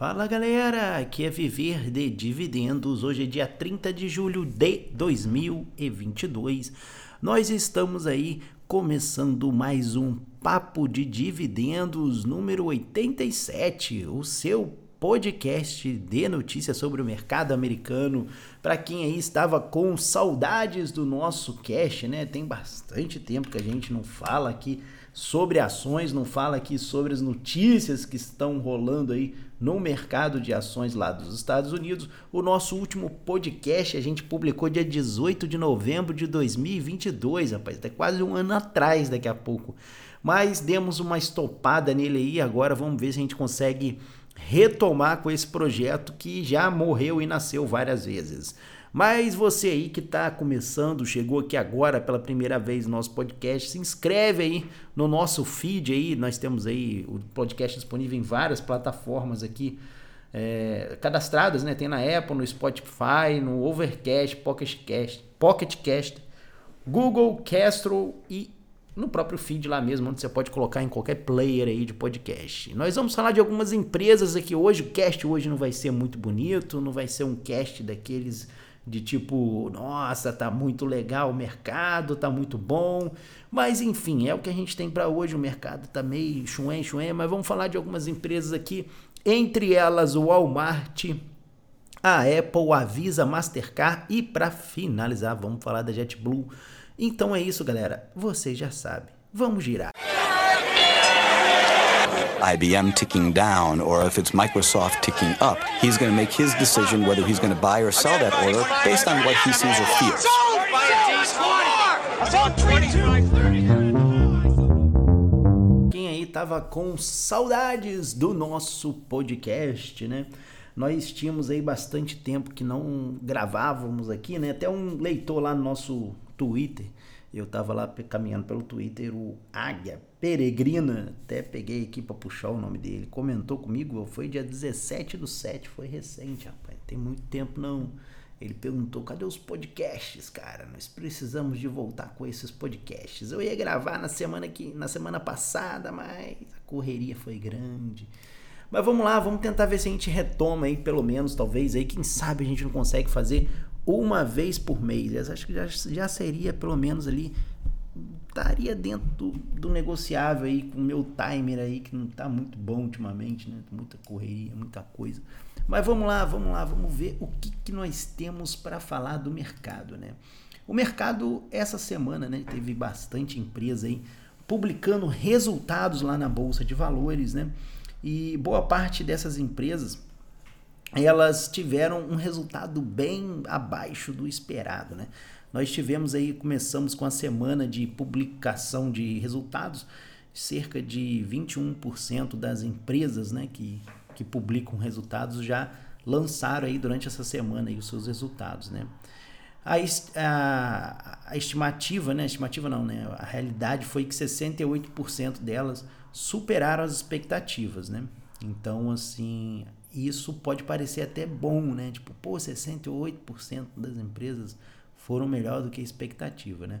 Fala galera, aqui é Viver de Dividendos. Hoje é dia 30 de julho de 2022. Nós estamos aí começando mais um Papo de Dividendos número 87, o seu podcast de notícias sobre o mercado americano. Para quem aí estava com saudades do nosso cash, né? Tem bastante tempo que a gente não fala aqui sobre ações, não fala aqui sobre as notícias que estão rolando aí no mercado de ações lá dos Estados Unidos. O nosso último podcast a gente publicou dia 18 de novembro de 2022, rapaz, até quase um ano atrás daqui a pouco. Mas demos uma estopada nele aí, agora vamos ver se a gente consegue retomar com esse projeto que já morreu e nasceu várias vezes. Mas você aí que está começando, chegou aqui agora pela primeira vez no nosso podcast, se inscreve aí no nosso feed aí. Nós temos aí o podcast disponível em várias plataformas aqui é, cadastradas, né? Tem na Apple, no Spotify, no Overcast, Pocketcast, Pocketcast, Google, Castro e no próprio feed lá mesmo, onde você pode colocar em qualquer player aí de podcast. Nós vamos falar de algumas empresas aqui hoje. O cast hoje não vai ser muito bonito, não vai ser um cast daqueles de tipo, nossa, tá muito legal o mercado, tá muito bom. Mas enfim, é o que a gente tem para hoje. O mercado tá meio chuém, chuém, mas vamos falar de algumas empresas aqui, entre elas o Walmart, a Apple, a Visa, Mastercard e para finalizar, vamos falar da JetBlue. Então é isso, galera. Você já sabe. Vamos girar. IBM ticking down or if it's Microsoft ticking up, he's going to make his decision whether he's going to buy or sell that order based on what he sees or feels. Quem aí tava com saudades do nosso podcast, né? Nós tínhamos aí bastante tempo que não gravávamos aqui, né? Até um leitor lá no nosso Twitter eu tava lá caminhando pelo Twitter, o Águia Peregrina, até peguei aqui para puxar o nome dele, comentou comigo, foi dia 17 do 7, foi recente, rapaz, tem muito tempo não. Ele perguntou: cadê os podcasts, cara? Nós precisamos de voltar com esses podcasts. Eu ia gravar na semana que na semana passada, mas a correria foi grande. Mas vamos lá, vamos tentar ver se a gente retoma aí, pelo menos, talvez aí, quem sabe a gente não consegue fazer uma vez por mês. Eu acho que já, já seria pelo menos ali estaria dentro do, do, negociável aí com o meu timer aí que não está muito bom ultimamente, né? Muita correria, muita coisa. Mas vamos lá, vamos lá, vamos ver o que, que nós temos para falar do mercado, né? O mercado essa semana, né, teve bastante empresa aí publicando resultados lá na bolsa de valores, né? E boa parte dessas empresas elas tiveram um resultado bem abaixo do esperado, né? Nós tivemos aí, começamos com a semana de publicação de resultados, cerca de 21% das empresas, né, que, que publicam resultados já lançaram aí durante essa semana aí os seus resultados, né? A, a, a estimativa, né, a estimativa não, né, a realidade foi que 68% delas superaram as expectativas, né? Então, assim, isso pode parecer até bom, né? Tipo, pô, 68% das empresas foram melhor do que a expectativa, né?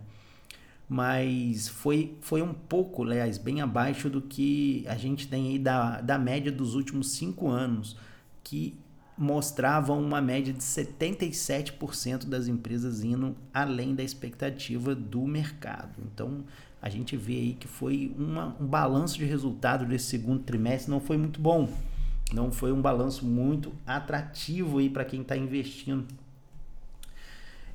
Mas foi, foi um pouco, aliás, bem abaixo do que a gente tem aí da, da média dos últimos cinco anos, que mostravam uma média de 77% das empresas indo além da expectativa do mercado. Então, a gente vê aí que foi uma, um balanço de resultado desse segundo trimestre não foi muito bom não foi um balanço muito atrativo aí para quem está investindo.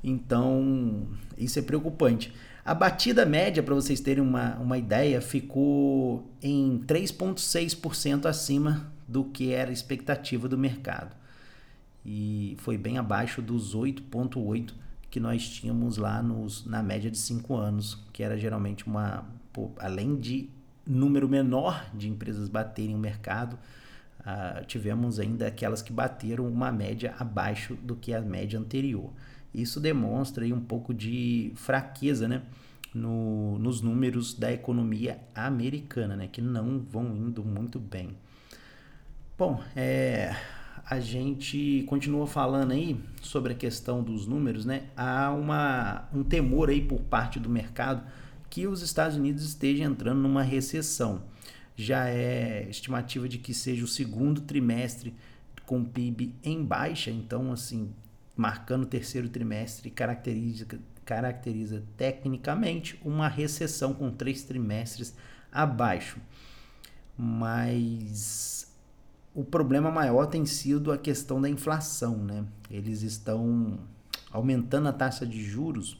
Então, isso é preocupante. A batida média, para vocês terem uma, uma ideia, ficou em 3,6% acima do que era a expectativa do mercado. E foi bem abaixo dos 8,8% que nós tínhamos lá nos, na média de 5 anos, que era geralmente uma. Pô, além de número menor de empresas baterem o mercado, uh, tivemos ainda aquelas que bateram uma média abaixo do que a média anterior. Isso demonstra aí um pouco de fraqueza né, no, nos números da economia americana, né, que não vão indo muito bem. Bom, é, a gente continua falando aí sobre a questão dos números, né? Há uma, um temor aí por parte do mercado que os Estados Unidos estejam entrando numa recessão já é estimativa de que seja o segundo trimestre com PIB em baixa, então assim, marcando o terceiro trimestre caracteriza, caracteriza tecnicamente uma recessão com três trimestres abaixo. Mas o problema maior tem sido a questão da inflação, né? Eles estão aumentando a taxa de juros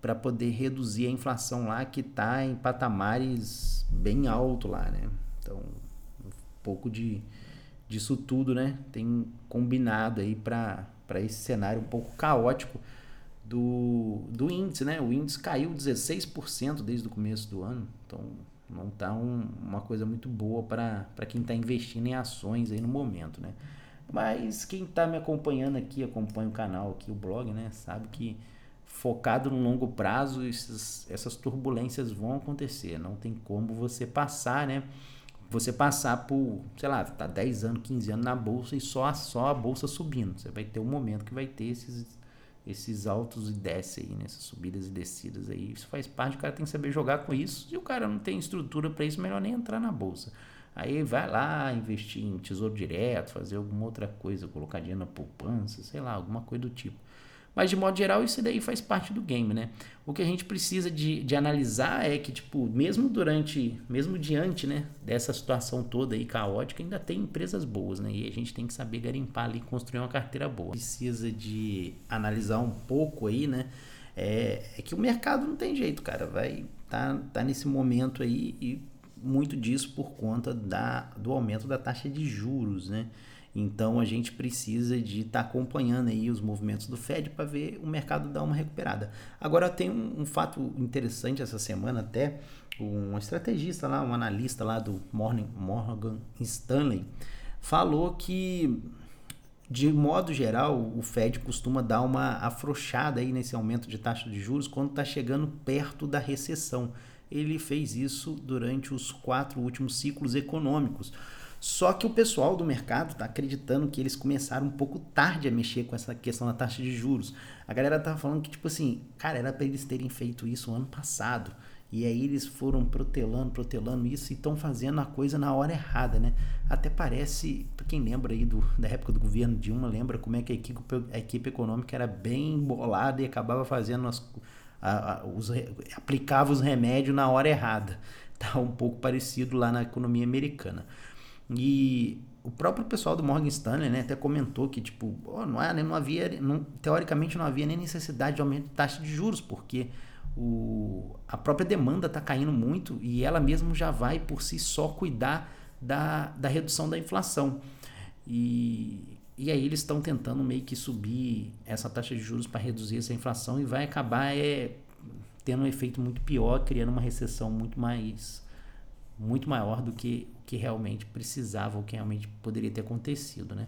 para poder reduzir a inflação lá que está em patamares bem alto lá, né? Então, um pouco de disso tudo, né? Tem combinado aí para esse cenário um pouco caótico do, do índice, né? O índice caiu 16% desde o começo do ano, então não está um, uma coisa muito boa para quem está investindo em ações aí no momento, né? Mas quem está me acompanhando aqui, acompanha o canal aqui, o blog, né? Sabe que focado no longo prazo, esses, essas turbulências vão acontecer. Não tem como você passar, né? Você passar por, sei lá, tá 10 anos, 15 anos na bolsa e só, só a bolsa subindo. Você vai ter um momento que vai ter esses, esses altos e desce aí, nessas né? subidas e descidas aí. Isso faz parte, o cara tem que saber jogar com isso. Se o cara não tem estrutura para isso, melhor nem entrar na bolsa. Aí vai lá investir em tesouro direto, fazer alguma outra coisa, colocar dinheiro na poupança, sei lá, alguma coisa do tipo. Mas de modo geral, isso daí faz parte do game, né? O que a gente precisa de, de analisar é que, tipo, mesmo durante, mesmo diante, né, dessa situação toda aí caótica, ainda tem empresas boas, né? E a gente tem que saber garimpar ali, construir uma carteira boa. Precisa de analisar um pouco aí, né? É, é que o mercado não tem jeito, cara. Vai tá, tá nesse momento aí e muito disso por conta da, do aumento da taxa de juros, né? Então a gente precisa de estar tá acompanhando aí os movimentos do Fed para ver o mercado dar uma recuperada. Agora tem um, um, fato interessante essa semana até, um estrategista lá, um analista lá do Morning, Morgan Stanley falou que de modo geral o Fed costuma dar uma afrouxada aí nesse aumento de taxa de juros quando está chegando perto da recessão. Ele fez isso durante os quatro últimos ciclos econômicos. Só que o pessoal do mercado está acreditando que eles começaram um pouco tarde a mexer com essa questão da taxa de juros. A galera tá falando que, tipo assim, cara, era para eles terem feito isso ano passado. E aí eles foram protelando, protelando isso e estão fazendo a coisa na hora errada, né? Até parece, para quem lembra aí do, da época do governo Dilma, lembra como é que a equipe, a equipe econômica era bem bolada e acabava fazendo as, a, a, os, aplicava os remédios na hora errada. Tá um pouco parecido lá na economia americana. E o próprio pessoal do Morgan Stanley né, até comentou que tipo, oh, não, é, não havia, não, teoricamente não havia nem necessidade de aumento de taxa de juros, porque o, a própria demanda está caindo muito e ela mesmo já vai por si só cuidar da, da redução da inflação. E, e aí eles estão tentando meio que subir essa taxa de juros para reduzir essa inflação e vai acabar é, tendo um efeito muito pior, criando uma recessão muito mais muito maior do que que realmente precisava, o que realmente poderia ter acontecido, né?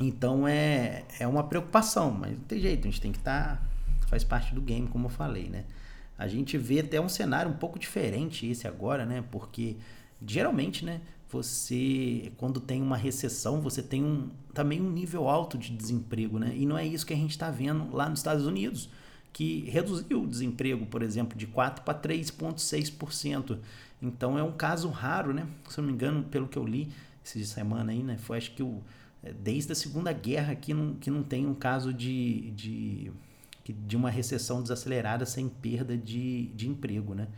Então é, é uma preocupação, mas não tem jeito, a gente tem que estar. Tá, faz parte do game, como eu falei, né? A gente vê até um cenário um pouco diferente esse agora, né? Porque geralmente, né? Você, quando tem uma recessão, você tem um, também um nível alto de desemprego, né? E não é isso que a gente está vendo lá nos Estados Unidos, que reduziu o desemprego, por exemplo, de 4 para 3,6%. Então é um caso raro, né? Se eu não me engano, pelo que eu li essa semana aí, né? Foi acho que o, é, desde a Segunda Guerra que não, que não tem um caso de, de, de uma recessão desacelerada sem perda de, de emprego, né?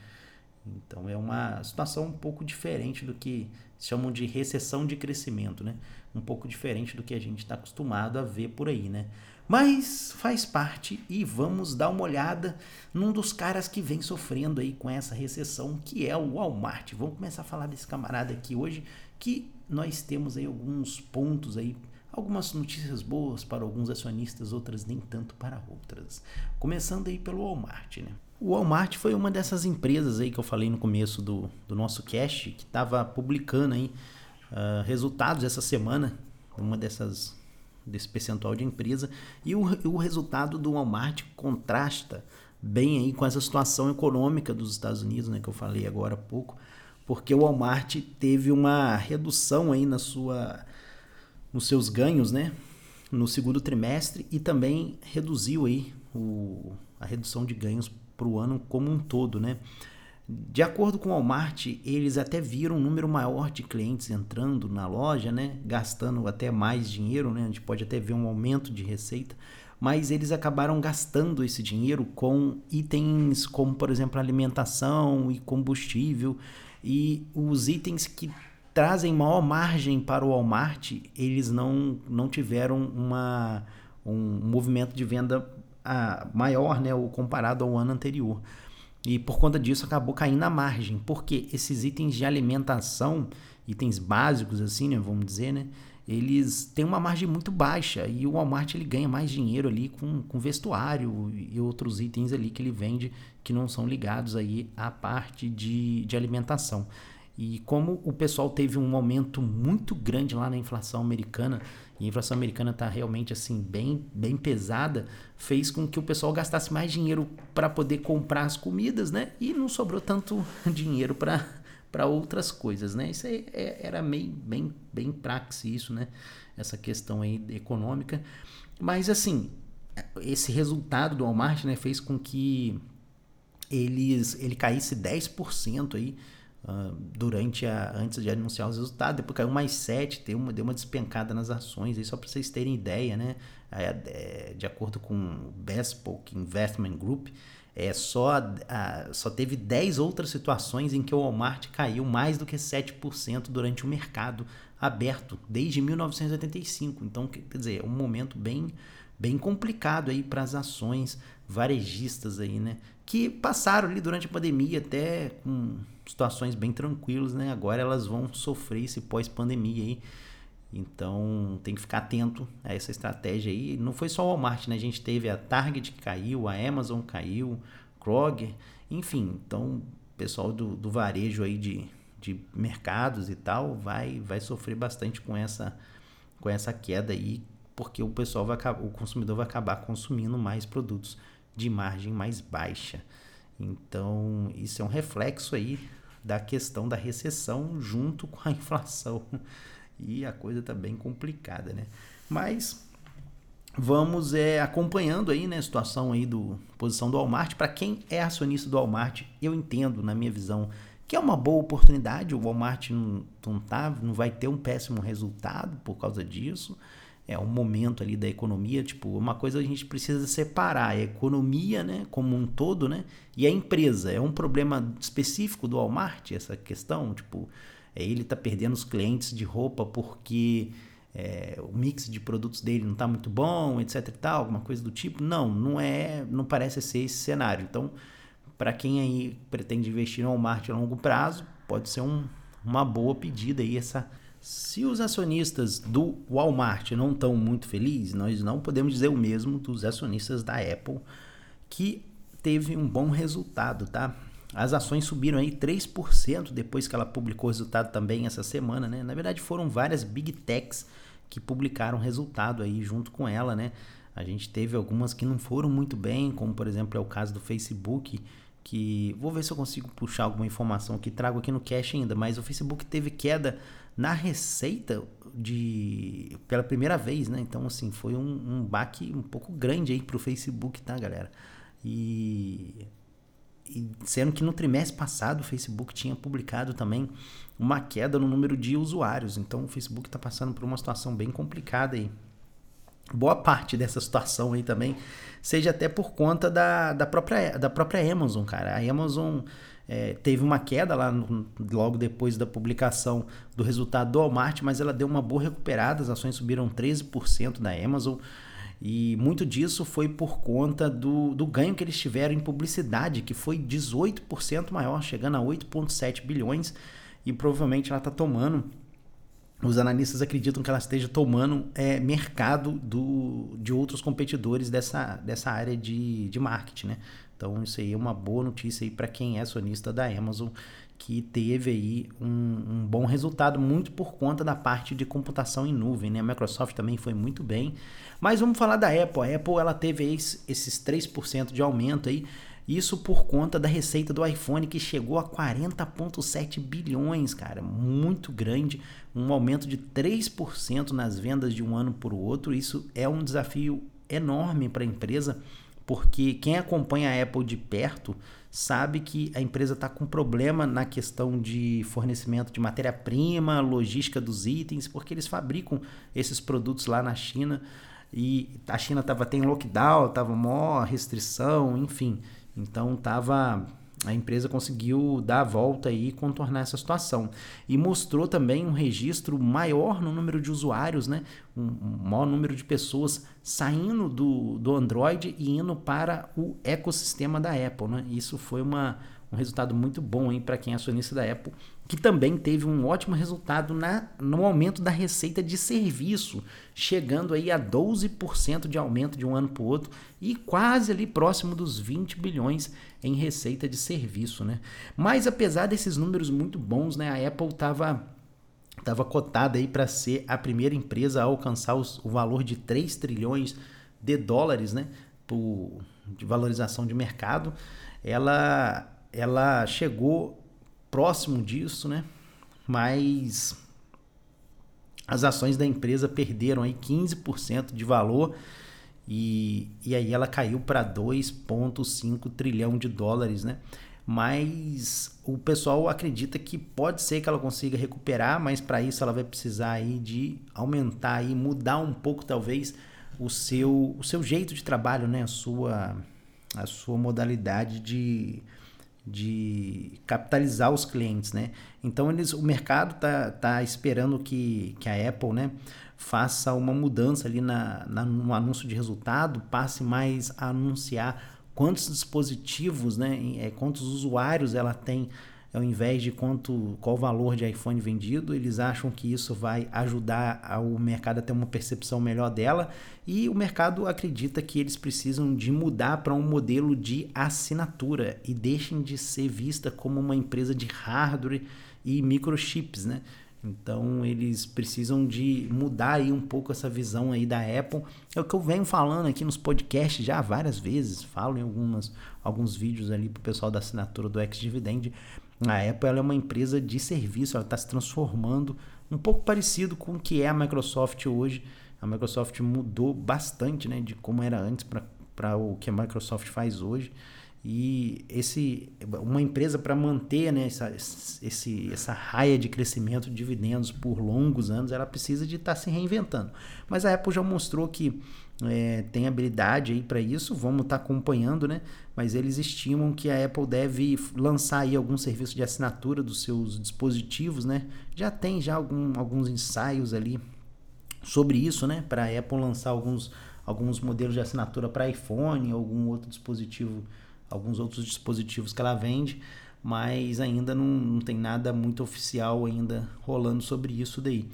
Então é uma situação um pouco diferente do que chamam de recessão de crescimento, né? Um pouco diferente do que a gente está acostumado a ver por aí, né? Mas faz parte e vamos dar uma olhada num dos caras que vem sofrendo aí com essa recessão, que é o Walmart. Vamos começar a falar desse camarada aqui hoje, que nós temos aí alguns pontos aí, algumas notícias boas para alguns acionistas, outras nem tanto para outras. Começando aí pelo Walmart, né? O Walmart foi uma dessas empresas aí que eu falei no começo do, do nosso cast, que estava publicando aí uh, resultados essa semana, uma dessas desse percentual de empresa e o, o resultado do Walmart contrasta bem aí com essa situação econômica dos Estados Unidos, né, que eu falei agora há pouco, porque o Walmart teve uma redução aí na sua nos seus ganhos, né, no segundo trimestre e também reduziu aí o, a redução de ganhos para o ano como um todo, né? De acordo com o Walmart, eles até viram um número maior de clientes entrando na loja, né? Gastando até mais dinheiro, né? A gente pode até ver um aumento de receita, mas eles acabaram gastando esse dinheiro com itens como, por exemplo, alimentação e combustível e os itens que trazem maior margem para o Walmart, eles não, não tiveram uma, um movimento de venda ah, maior, né? Ou comparado ao ano anterior. E por conta disso acabou caindo a margem, porque esses itens de alimentação, itens básicos assim, né, vamos dizer, né, eles têm uma margem muito baixa e o Walmart ele ganha mais dinheiro ali com, com vestuário e outros itens ali que ele vende que não são ligados aí à parte de, de alimentação. E como o pessoal teve um momento muito grande lá na inflação americana, e a inflação americana está realmente assim bem, bem pesada, fez com que o pessoal gastasse mais dinheiro para poder comprar as comidas, né? E não sobrou tanto dinheiro para para outras coisas, né? Isso aí é, era meio bem bem praxe isso, né? Essa questão aí econômica. Mas assim, esse resultado do Walmart, né, fez com que eles ele caísse 10% aí uh, durante a antes de anunciar os resultados, depois caiu mais 7, deu uma, deu uma despencada nas ações, aí só para vocês terem ideia, né? É, de acordo com o Bespoke Investment Group, é só, a, só teve 10 outras situações em que o Walmart caiu mais do que 7% durante o mercado aberto desde 1985. Então, quer dizer, é um momento bem, bem complicado aí para as ações varejistas aí, né? Que passaram ali durante a pandemia até com situações bem tranquilas, né? Agora elas vão sofrer esse pós-pandemia aí. Então tem que ficar atento a essa estratégia aí. Não foi só o Walmart, né? A gente teve a Target que caiu, a Amazon caiu, Kroger, enfim. Então pessoal do, do varejo aí de, de mercados e tal vai, vai sofrer bastante com essa, com essa queda aí, porque o pessoal vai o consumidor vai acabar consumindo mais produtos de margem mais baixa. Então, isso é um reflexo aí da questão da recessão junto com a inflação. E a coisa está bem complicada, né? Mas vamos é, acompanhando aí, né, a situação aí do posição do Walmart. Para quem é acionista do Walmart, eu entendo, na minha visão, que é uma boa oportunidade. O Walmart não, não, tá, não vai ter um péssimo resultado por causa disso é um momento ali da economia, tipo, uma coisa a gente precisa separar, a economia, né, como um todo, né, e a empresa. É um problema específico do Walmart essa questão, tipo, é, ele está perdendo os clientes de roupa porque é, o mix de produtos dele não está muito bom, etc e tal, alguma coisa do tipo. Não, não é, não parece ser esse cenário. Então, para quem aí pretende investir no Walmart a longo prazo, pode ser um, uma boa pedida aí essa se os acionistas do Walmart não estão muito felizes, nós não podemos dizer o mesmo dos acionistas da Apple, que teve um bom resultado, tá? As ações subiram aí 3% depois que ela publicou o resultado também essa semana, né? Na verdade, foram várias big techs que publicaram resultado aí junto com ela, né? A gente teve algumas que não foram muito bem, como por exemplo é o caso do Facebook, que vou ver se eu consigo puxar alguma informação que trago aqui no cache ainda, mas o Facebook teve queda na receita de pela primeira vez, né? Então, assim, foi um, um baque um pouco grande aí pro Facebook, tá, galera? E, e sendo que no trimestre passado o Facebook tinha publicado também uma queda no número de usuários. Então, o Facebook está passando por uma situação bem complicada aí. Boa parte dessa situação aí também seja até por conta da, da, própria, da própria Amazon, cara. A Amazon é, teve uma queda lá no, logo depois da publicação do resultado do Walmart, mas ela deu uma boa recuperada, as ações subiram 13% da Amazon. E muito disso foi por conta do, do ganho que eles tiveram em publicidade, que foi 18% maior, chegando a 8,7 bilhões. E provavelmente ela está tomando os analistas acreditam que ela esteja tomando é, mercado do, de outros competidores dessa, dessa área de, de marketing, né? Então isso aí é uma boa notícia aí para quem é acionista da Amazon que teve aí um, um, bom resultado muito por conta da parte de computação em nuvem, né? A Microsoft também foi muito bem. Mas vamos falar da Apple. A Apple ela teve esses 3% de aumento aí, isso por conta da receita do iPhone que chegou a 40.7 bilhões, cara, muito grande, um aumento de 3% nas vendas de um ano para o outro. Isso é um desafio enorme para a empresa porque quem acompanha a Apple de perto sabe que a empresa está com problema na questão de fornecimento de matéria-prima, logística dos itens, porque eles fabricam esses produtos lá na China e a China estava tem lockdown, estava maior restrição, enfim. Então tava a empresa conseguiu dar a volta e contornar essa situação. E mostrou também um registro maior no número de usuários, né? um, maior número de pessoas saindo do, do Android e indo para o ecossistema da Apple. Né? Isso foi uma, um resultado muito bom para quem é acionista da Apple, que também teve um ótimo resultado na, no aumento da receita de serviço, chegando aí a 12% de aumento de um ano para o outro e quase ali próximo dos 20 bilhões em receita de serviço. Né? Mas apesar desses números muito bons, né, a Apple estava estava cotada aí para ser a primeira empresa a alcançar os, o valor de 3 trilhões de dólares, né, por, de valorização de mercado. Ela ela chegou próximo disso, né? Mas as ações da empresa perderam aí 15% de valor e, e aí ela caiu para 2,5 trilhão de dólares, né? Mas o pessoal acredita que pode ser que ela consiga recuperar, mas para isso ela vai precisar aí de aumentar e mudar um pouco talvez o seu, o seu jeito de trabalho, né? A sua, a sua modalidade de, de capitalizar os clientes, né? Então eles, o mercado tá, tá esperando que, que a Apple, né, faça uma mudança ali na, na, no anúncio de resultado, passe mais a anunciar quantos dispositivos, né, é, quantos usuários ela tem ao invés de quanto qual o valor de iPhone vendido, eles acham que isso vai ajudar o mercado a ter uma percepção melhor dela e o mercado acredita que eles precisam de mudar para um modelo de assinatura e deixem de ser vista como uma empresa de hardware e microchips, né? Então eles precisam de mudar aí um pouco essa visão aí da Apple. É o que eu venho falando aqui nos podcasts já várias vezes, falo em algumas, alguns vídeos ali pro pessoal da assinatura do X-Dividend. A Apple é uma empresa de serviço, ela está se transformando um pouco parecido com o que é a Microsoft hoje. A Microsoft mudou bastante né, de como era antes para o que a Microsoft faz hoje. E esse, uma empresa para manter né, essa, esse, essa raia de crescimento de dividendos por longos anos, ela precisa de estar tá se reinventando. Mas a Apple já mostrou que é, tem habilidade aí para isso, vamos estar tá acompanhando, né? Mas eles estimam que a Apple deve lançar aí algum serviço de assinatura dos seus dispositivos, né? Já tem já algum, alguns ensaios ali sobre isso, né? Para a Apple lançar alguns, alguns modelos de assinatura para iPhone, algum outro dispositivo alguns outros dispositivos que ela vende, mas ainda não, não tem nada muito oficial ainda rolando sobre isso daí.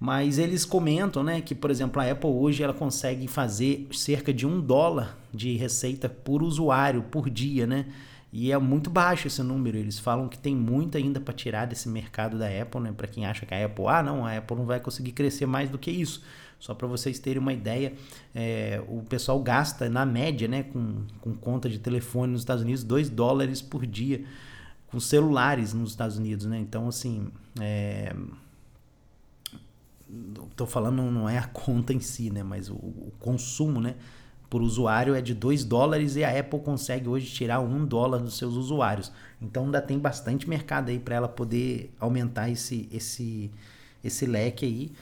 Mas eles comentam, né, que por exemplo a Apple hoje ela consegue fazer cerca de um dólar de receita por usuário por dia, né? E é muito baixo esse número. Eles falam que tem muito ainda para tirar desse mercado da Apple, né? Para quem acha que a Apple, ah, não, a Apple não vai conseguir crescer mais do que isso. Só para vocês terem uma ideia, é, o pessoal gasta, na média, né, com, com conta de telefone nos Estados Unidos, 2 dólares por dia com celulares nos Estados Unidos, né? Então, assim, é... tô falando não é a conta em si, né? Mas o, o consumo, né? Por usuário é de 2 dólares e a Apple consegue hoje tirar 1 um dólar dos seus usuários. Então ainda tem bastante mercado aí para ela poder aumentar esse, esse, esse leque aí.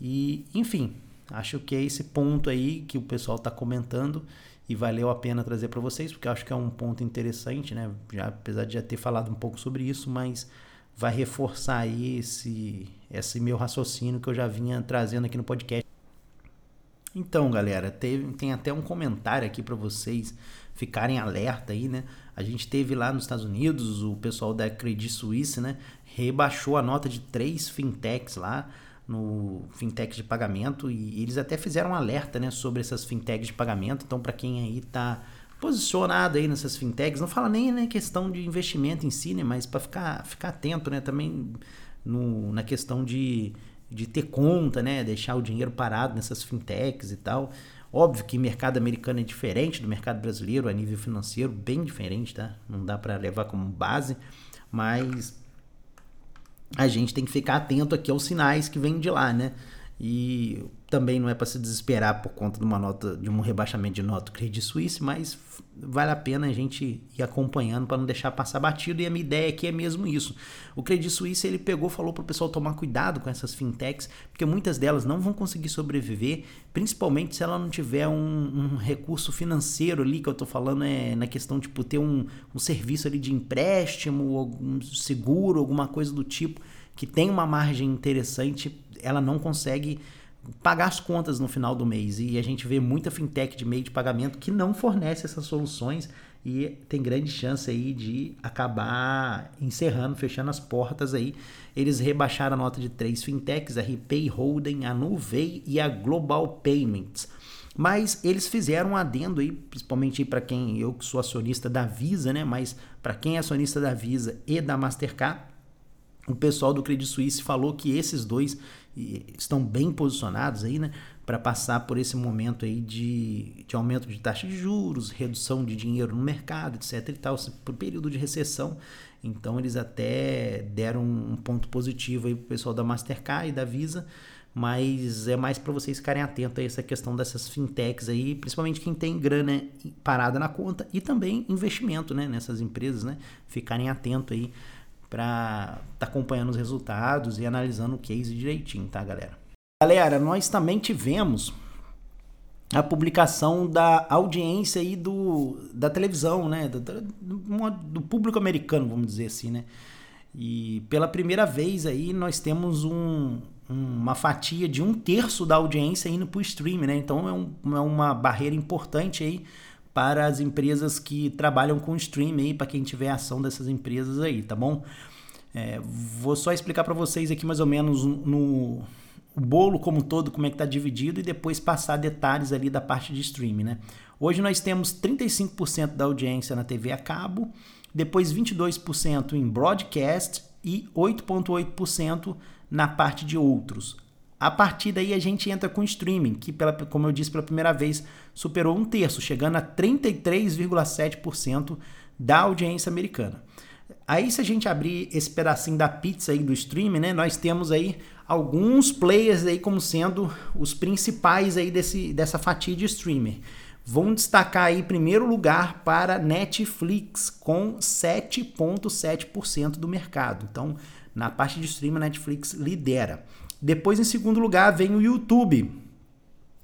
E, enfim, acho que é esse ponto aí que o pessoal está comentando e valeu a pena trazer para vocês, porque acho que é um ponto interessante, né? Já, apesar de já ter falado um pouco sobre isso, mas vai reforçar aí esse, esse meu raciocínio que eu já vinha trazendo aqui no podcast. Então, galera, teve, tem até um comentário aqui para vocês ficarem alerta aí, né? A gente teve lá nos Estados Unidos o pessoal da Credit Suisse, né? Rebaixou a nota de três fintechs lá no fintech de pagamento e eles até fizeram um alerta né, sobre essas fintechs de pagamento. Então, para quem aí está posicionado aí nessas fintechs, não fala nem na questão de investimento em si, né, mas para ficar, ficar atento né, também no, na questão de, de ter conta, né, deixar o dinheiro parado nessas fintechs e tal. Óbvio que mercado americano é diferente do mercado brasileiro a nível financeiro, bem diferente, tá? Não dá para levar como base, mas a gente tem que ficar atento aqui aos sinais que vêm de lá, né? E também não é para se desesperar por conta de uma nota de um rebaixamento de nota do Credit Suisse, mas vale a pena a gente ir acompanhando para não deixar passar batido. E a minha ideia aqui é mesmo isso. O Credit Suisse ele pegou, falou para o pessoal tomar cuidado com essas fintechs, porque muitas delas não vão conseguir sobreviver, principalmente se ela não tiver um, um recurso financeiro ali que eu estou falando é na questão tipo, ter um, um serviço ali de empréstimo, algum seguro, alguma coisa do tipo que tem uma margem interessante ela não consegue pagar as contas no final do mês. E a gente vê muita fintech de meio de pagamento que não fornece essas soluções e tem grande chance aí de acabar encerrando, fechando as portas aí. Eles rebaixaram a nota de três fintechs, a Repay Holding, a Nuvei e a Global Payments. Mas eles fizeram um adendo aí, principalmente para quem eu que sou acionista da Visa, né? Mas para quem é acionista da Visa e da Mastercard, o pessoal do Credit Suisse falou que esses dois estão bem posicionados aí, né, para passar por esse momento aí de, de aumento de taxa de juros, redução de dinheiro no mercado, etc e tal, por período de recessão. Então eles até deram um ponto positivo aí pro pessoal da Mastercard e da Visa, mas é mais para vocês ficarem atentos a essa questão dessas fintechs aí, principalmente quem tem grana parada na conta e também investimento, né, nessas empresas, né, ficarem atentos aí para estar tá acompanhando os resultados e analisando o case direitinho, tá, galera? Galera, nós também tivemos a publicação da audiência aí do, da televisão, né? Do, do, do, público americano, vamos dizer assim, né? E pela primeira vez aí nós temos um, uma fatia de um terço da audiência indo para o streaming, né? Então é, um, é uma barreira importante aí para as empresas que trabalham com streaming para quem tiver ação dessas empresas aí, tá bom? É, vou só explicar para vocês aqui mais ou menos no o bolo como todo, como é que está dividido e depois passar detalhes ali da parte de streaming, né? Hoje nós temos 35% da audiência na TV a cabo, depois 22% em broadcast e 8,8% na parte de outros. A partir daí a gente entra com streaming, que, pela, como eu disse pela primeira vez, superou um terço, chegando a 33,7% da audiência americana. Aí se a gente abrir esse pedacinho da pizza aí do streaming, né, nós temos aí alguns players aí como sendo os principais aí desse, dessa fatia de streamer. Vão destacar aí primeiro lugar para Netflix com 7,7% do mercado. Então, na parte de streaming, a Netflix lidera. Depois, em segundo lugar, vem o YouTube.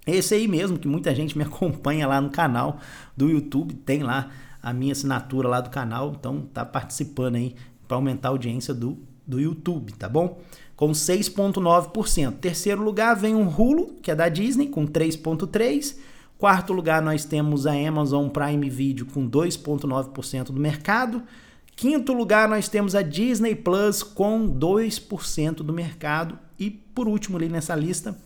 Esse aí mesmo, que muita gente me acompanha lá no canal do YouTube, tem lá a minha assinatura lá do canal, então tá participando aí para aumentar a audiência do, do YouTube, tá bom? Com 6,9%. Terceiro lugar vem o Hulu, que é da Disney, com 3,3%. Quarto lugar nós temos a Amazon Prime Video com 2,9% do mercado. Quinto lugar, nós temos a Disney Plus com 2% do mercado. E por último, ali nessa lista,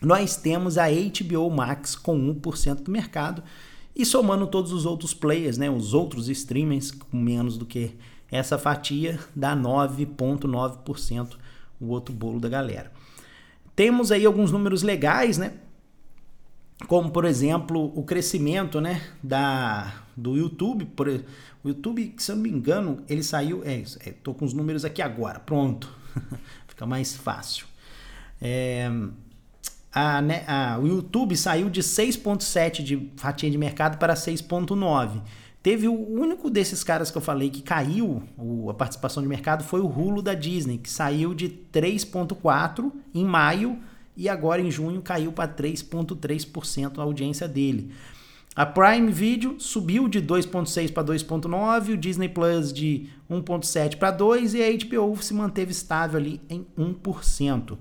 nós temos a HBO Max com 1% do mercado. E somando todos os outros players, né, os outros streamers com menos do que essa fatia, dá 9,9% o outro bolo da galera. Temos aí alguns números legais, né? Como, por exemplo, o crescimento né, da, do YouTube. Por, o YouTube, se eu não me engano, ele saiu. É isso, é, tô com os números aqui agora, pronto. Fica mais fácil. É, a, né, a, o YouTube saiu de 6,7 de fatia de mercado para 6,9. Teve o único desses caras que eu falei que caiu o, a participação de mercado foi o Hulu da Disney, que saiu de 3,4 em maio e agora em junho caiu para 3,3% a audiência dele. A Prime Video subiu de 2.6 para 2.9, o Disney Plus de 1.7 para 2 e a HBO se manteve estável ali em 1%.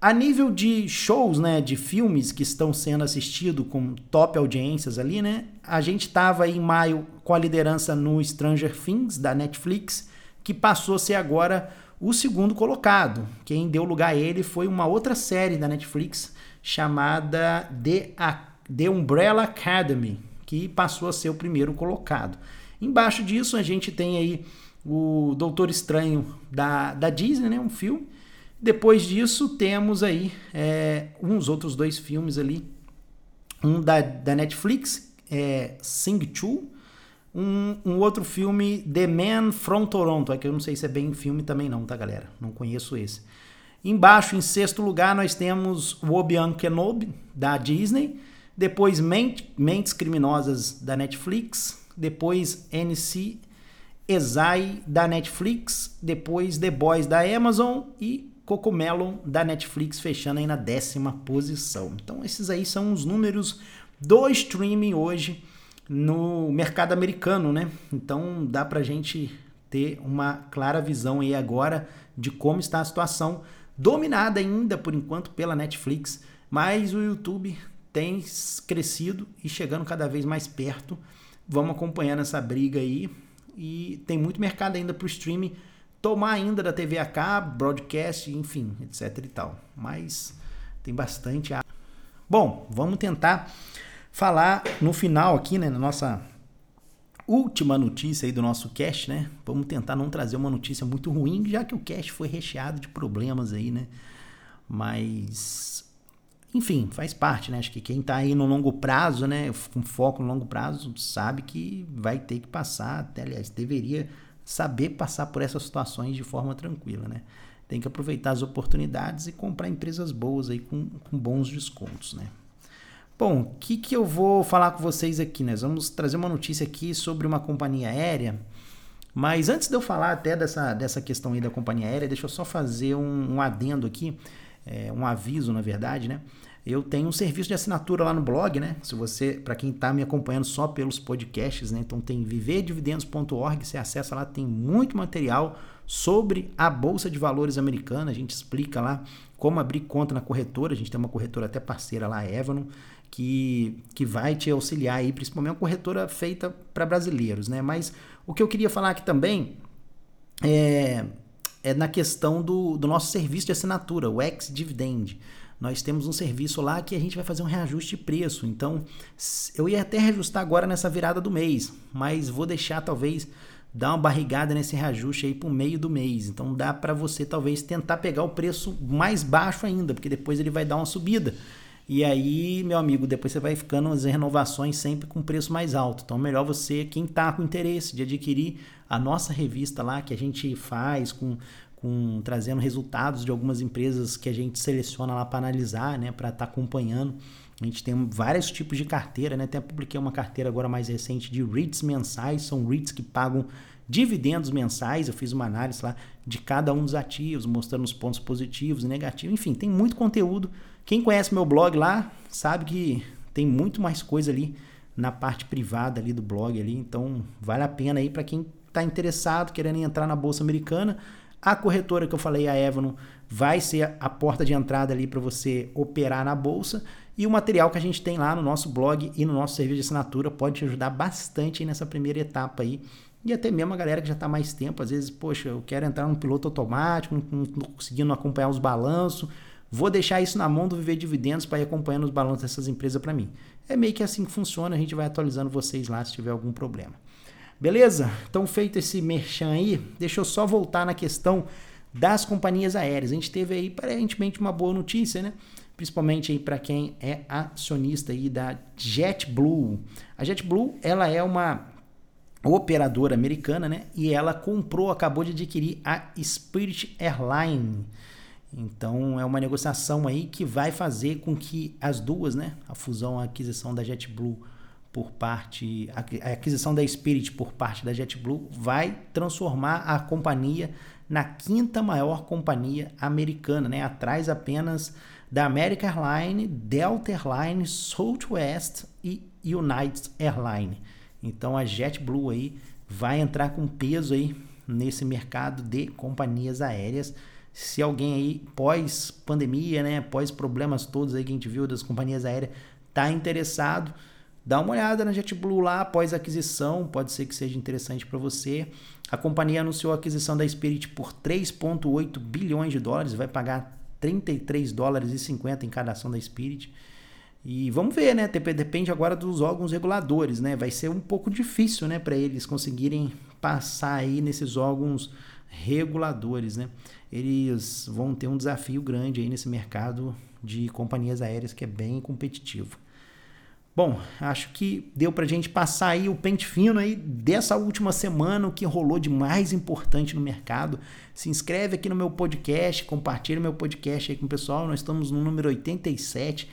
A nível de shows, né, de filmes que estão sendo assistidos com top audiências ali, né, a gente estava em maio com a liderança no Stranger Things da Netflix, que passou a ser agora o segundo colocado. Quem deu lugar a ele foi uma outra série da Netflix chamada The The Umbrella Academy, que passou a ser o primeiro colocado. Embaixo disso a gente tem aí o Doutor Estranho da, da Disney, né, um filme. Depois disso temos aí é, uns outros dois filmes ali, um da, da Netflix, é Sing 2, um, um, outro filme, The Man from Toronto, é que eu não sei se é bem filme também não, tá galera? Não conheço esse. Embaixo, em sexto lugar, nós temos o Obi-Wan Kenobi, da Disney. Depois, Mentes Criminosas, da Netflix. Depois, NC Ezai, da Netflix. Depois, The Boys, da Amazon. E Cocomelon, da Netflix, fechando aí na décima posição. Então, esses aí são os números do streaming hoje no mercado americano, né? Então, dá pra gente ter uma clara visão aí agora de como está a situação dominada ainda por enquanto pela Netflix, mas o YouTube tem crescido e chegando cada vez mais perto. Vamos acompanhando essa briga aí e tem muito mercado ainda para o streaming tomar ainda da TV a cabo, broadcast, enfim, etc e tal. Mas tem bastante. Bom, vamos tentar falar no final aqui, né, na nossa última notícia aí do nosso cast, né? Vamos tentar não trazer uma notícia muito ruim, já que o cast foi recheado de problemas aí, né? Mas enfim, faz parte, né? Acho que quem tá aí no longo prazo, né, com foco no longo prazo, sabe que vai ter que passar, até, aliás, deveria saber passar por essas situações de forma tranquila, né? Tem que aproveitar as oportunidades e comprar empresas boas aí com, com bons descontos, né? Bom, o que, que eu vou falar com vocês aqui? Nós vamos trazer uma notícia aqui sobre uma companhia aérea. Mas antes de eu falar até dessa, dessa questão aí da companhia aérea, deixa eu só fazer um, um adendo aqui, é, um aviso, na verdade, né? Eu tenho um serviço de assinatura lá no blog, né? Se você, para quem está me acompanhando só pelos podcasts, né? Então tem viverdividendos.org, você acessa lá, tem muito material sobre a bolsa de valores americana. A gente explica lá como abrir conta na corretora. A gente tem uma corretora até parceira lá, a Evanon que, que vai te auxiliar aí, principalmente uma corretora feita para brasileiros, né? Mas o que eu queria falar aqui também é, é na questão do, do nosso serviço de assinatura, o ex-dividend. Nós temos um serviço lá que a gente vai fazer um reajuste de preço. Então, eu ia até reajustar agora nessa virada do mês, mas vou deixar talvez dar uma barrigada nesse reajuste aí para o meio do mês. Então dá para você talvez tentar pegar o preço mais baixo ainda, porque depois ele vai dar uma subida. E aí, meu amigo, depois você vai ficando as renovações sempre com preço mais alto. Então, melhor você, quem está com interesse de adquirir a nossa revista lá, que a gente faz com, com trazendo resultados de algumas empresas que a gente seleciona lá para analisar, né, para estar tá acompanhando. A gente tem vários tipos de carteira, né? Até publiquei uma carteira agora mais recente de REITs mensais, são REITs que pagam dividendos mensais. Eu fiz uma análise lá de cada um dos ativos, mostrando os pontos positivos e negativos. Enfim, tem muito conteúdo quem conhece meu blog lá sabe que tem muito mais coisa ali na parte privada ali do blog ali, então vale a pena aí para quem está interessado, querendo entrar na bolsa americana. A corretora que eu falei, a Evanon, vai ser a porta de entrada ali para você operar na bolsa. E o material que a gente tem lá no nosso blog e no nosso serviço de assinatura pode te ajudar bastante nessa primeira etapa aí. E até mesmo a galera que já está mais tempo, às vezes, poxa, eu quero entrar no piloto automático, não, não conseguindo acompanhar os balanços Vou deixar isso na mão do Viver Dividendos para ir acompanhando os balanços dessas empresas para mim. É meio que assim que funciona, a gente vai atualizando vocês lá se tiver algum problema. Beleza? Então, feito esse merchan aí, deixa eu só voltar na questão das companhias aéreas. A gente teve aí aparentemente uma boa notícia, né? Principalmente aí para quem é acionista aí da JetBlue. A JetBlue, ela é uma operadora americana, né? E ela comprou, acabou de adquirir a Spirit Airlines. Então é uma negociação aí que vai fazer com que as duas, né, a fusão, a aquisição da JetBlue por parte, a aquisição da Spirit por parte da JetBlue vai transformar a companhia na quinta maior companhia americana, né, atrás apenas da American Airlines, Delta Airlines, Southwest e United Airlines. Então a JetBlue aí vai entrar com peso aí nesse mercado de companhias aéreas. Se alguém aí, pós pandemia, né, pós problemas todos aí que a gente viu das companhias aéreas, tá interessado, dá uma olhada na JetBlue lá após aquisição, pode ser que seja interessante para você. A companhia anunciou a aquisição da Spirit por 3,8 bilhões de dólares, vai pagar 33 dólares e 50 em cada ação da Spirit. E vamos ver, né? Depende agora dos órgãos reguladores, né? Vai ser um pouco difícil, né, para eles conseguirem passar aí nesses órgãos reguladores, né? Eles vão ter um desafio grande aí nesse mercado de companhias aéreas que é bem competitivo. Bom, acho que deu pra gente passar aí o pente fino aí dessa última semana, o que rolou de mais importante no mercado. Se inscreve aqui no meu podcast, compartilha meu podcast aí com o pessoal. Nós estamos no número 87.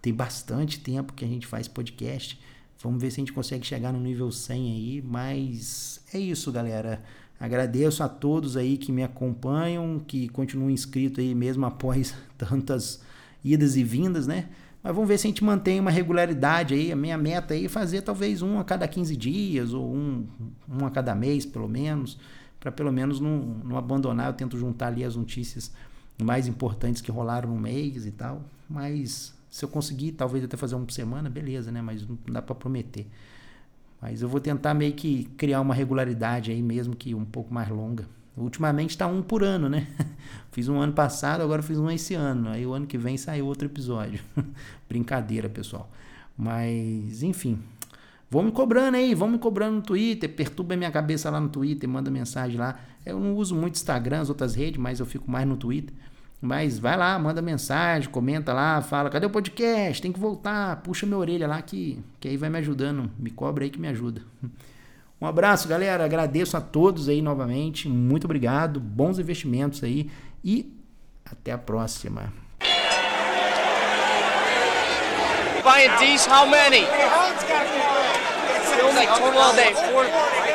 Tem bastante tempo que a gente faz podcast. Vamos ver se a gente consegue chegar no nível 100 aí, mas é isso, galera. Agradeço a todos aí que me acompanham, que continuam inscritos aí mesmo após tantas idas e vindas, né? Mas vamos ver se a gente mantém uma regularidade aí. A minha meta aí é fazer talvez um a cada 15 dias ou um, um a cada mês, pelo menos, para pelo menos não, não abandonar. Eu tento juntar ali as notícias mais importantes que rolaram no mês e tal. Mas se eu conseguir, talvez até fazer uma por semana, beleza, né? Mas não dá para prometer. Mas eu vou tentar meio que criar uma regularidade aí, mesmo que um pouco mais longa. Ultimamente está um por ano, né? fiz um ano passado, agora fiz um esse ano. Aí o ano que vem sai outro episódio. Brincadeira, pessoal. Mas, enfim. Vão me cobrando aí, vão me cobrando no Twitter, perturba minha cabeça lá no Twitter, manda mensagem lá. Eu não uso muito Instagram, as outras redes, mas eu fico mais no Twitter. Mas vai lá, manda mensagem, comenta lá, fala, cadê o podcast? Tem que voltar, puxa minha orelha lá que, que aí vai me ajudando. Me cobra aí que me ajuda. Um abraço, galera. Agradeço a todos aí novamente. Muito obrigado. Bons investimentos aí e até a próxima. Buying D's, how many? Like total all day. Four.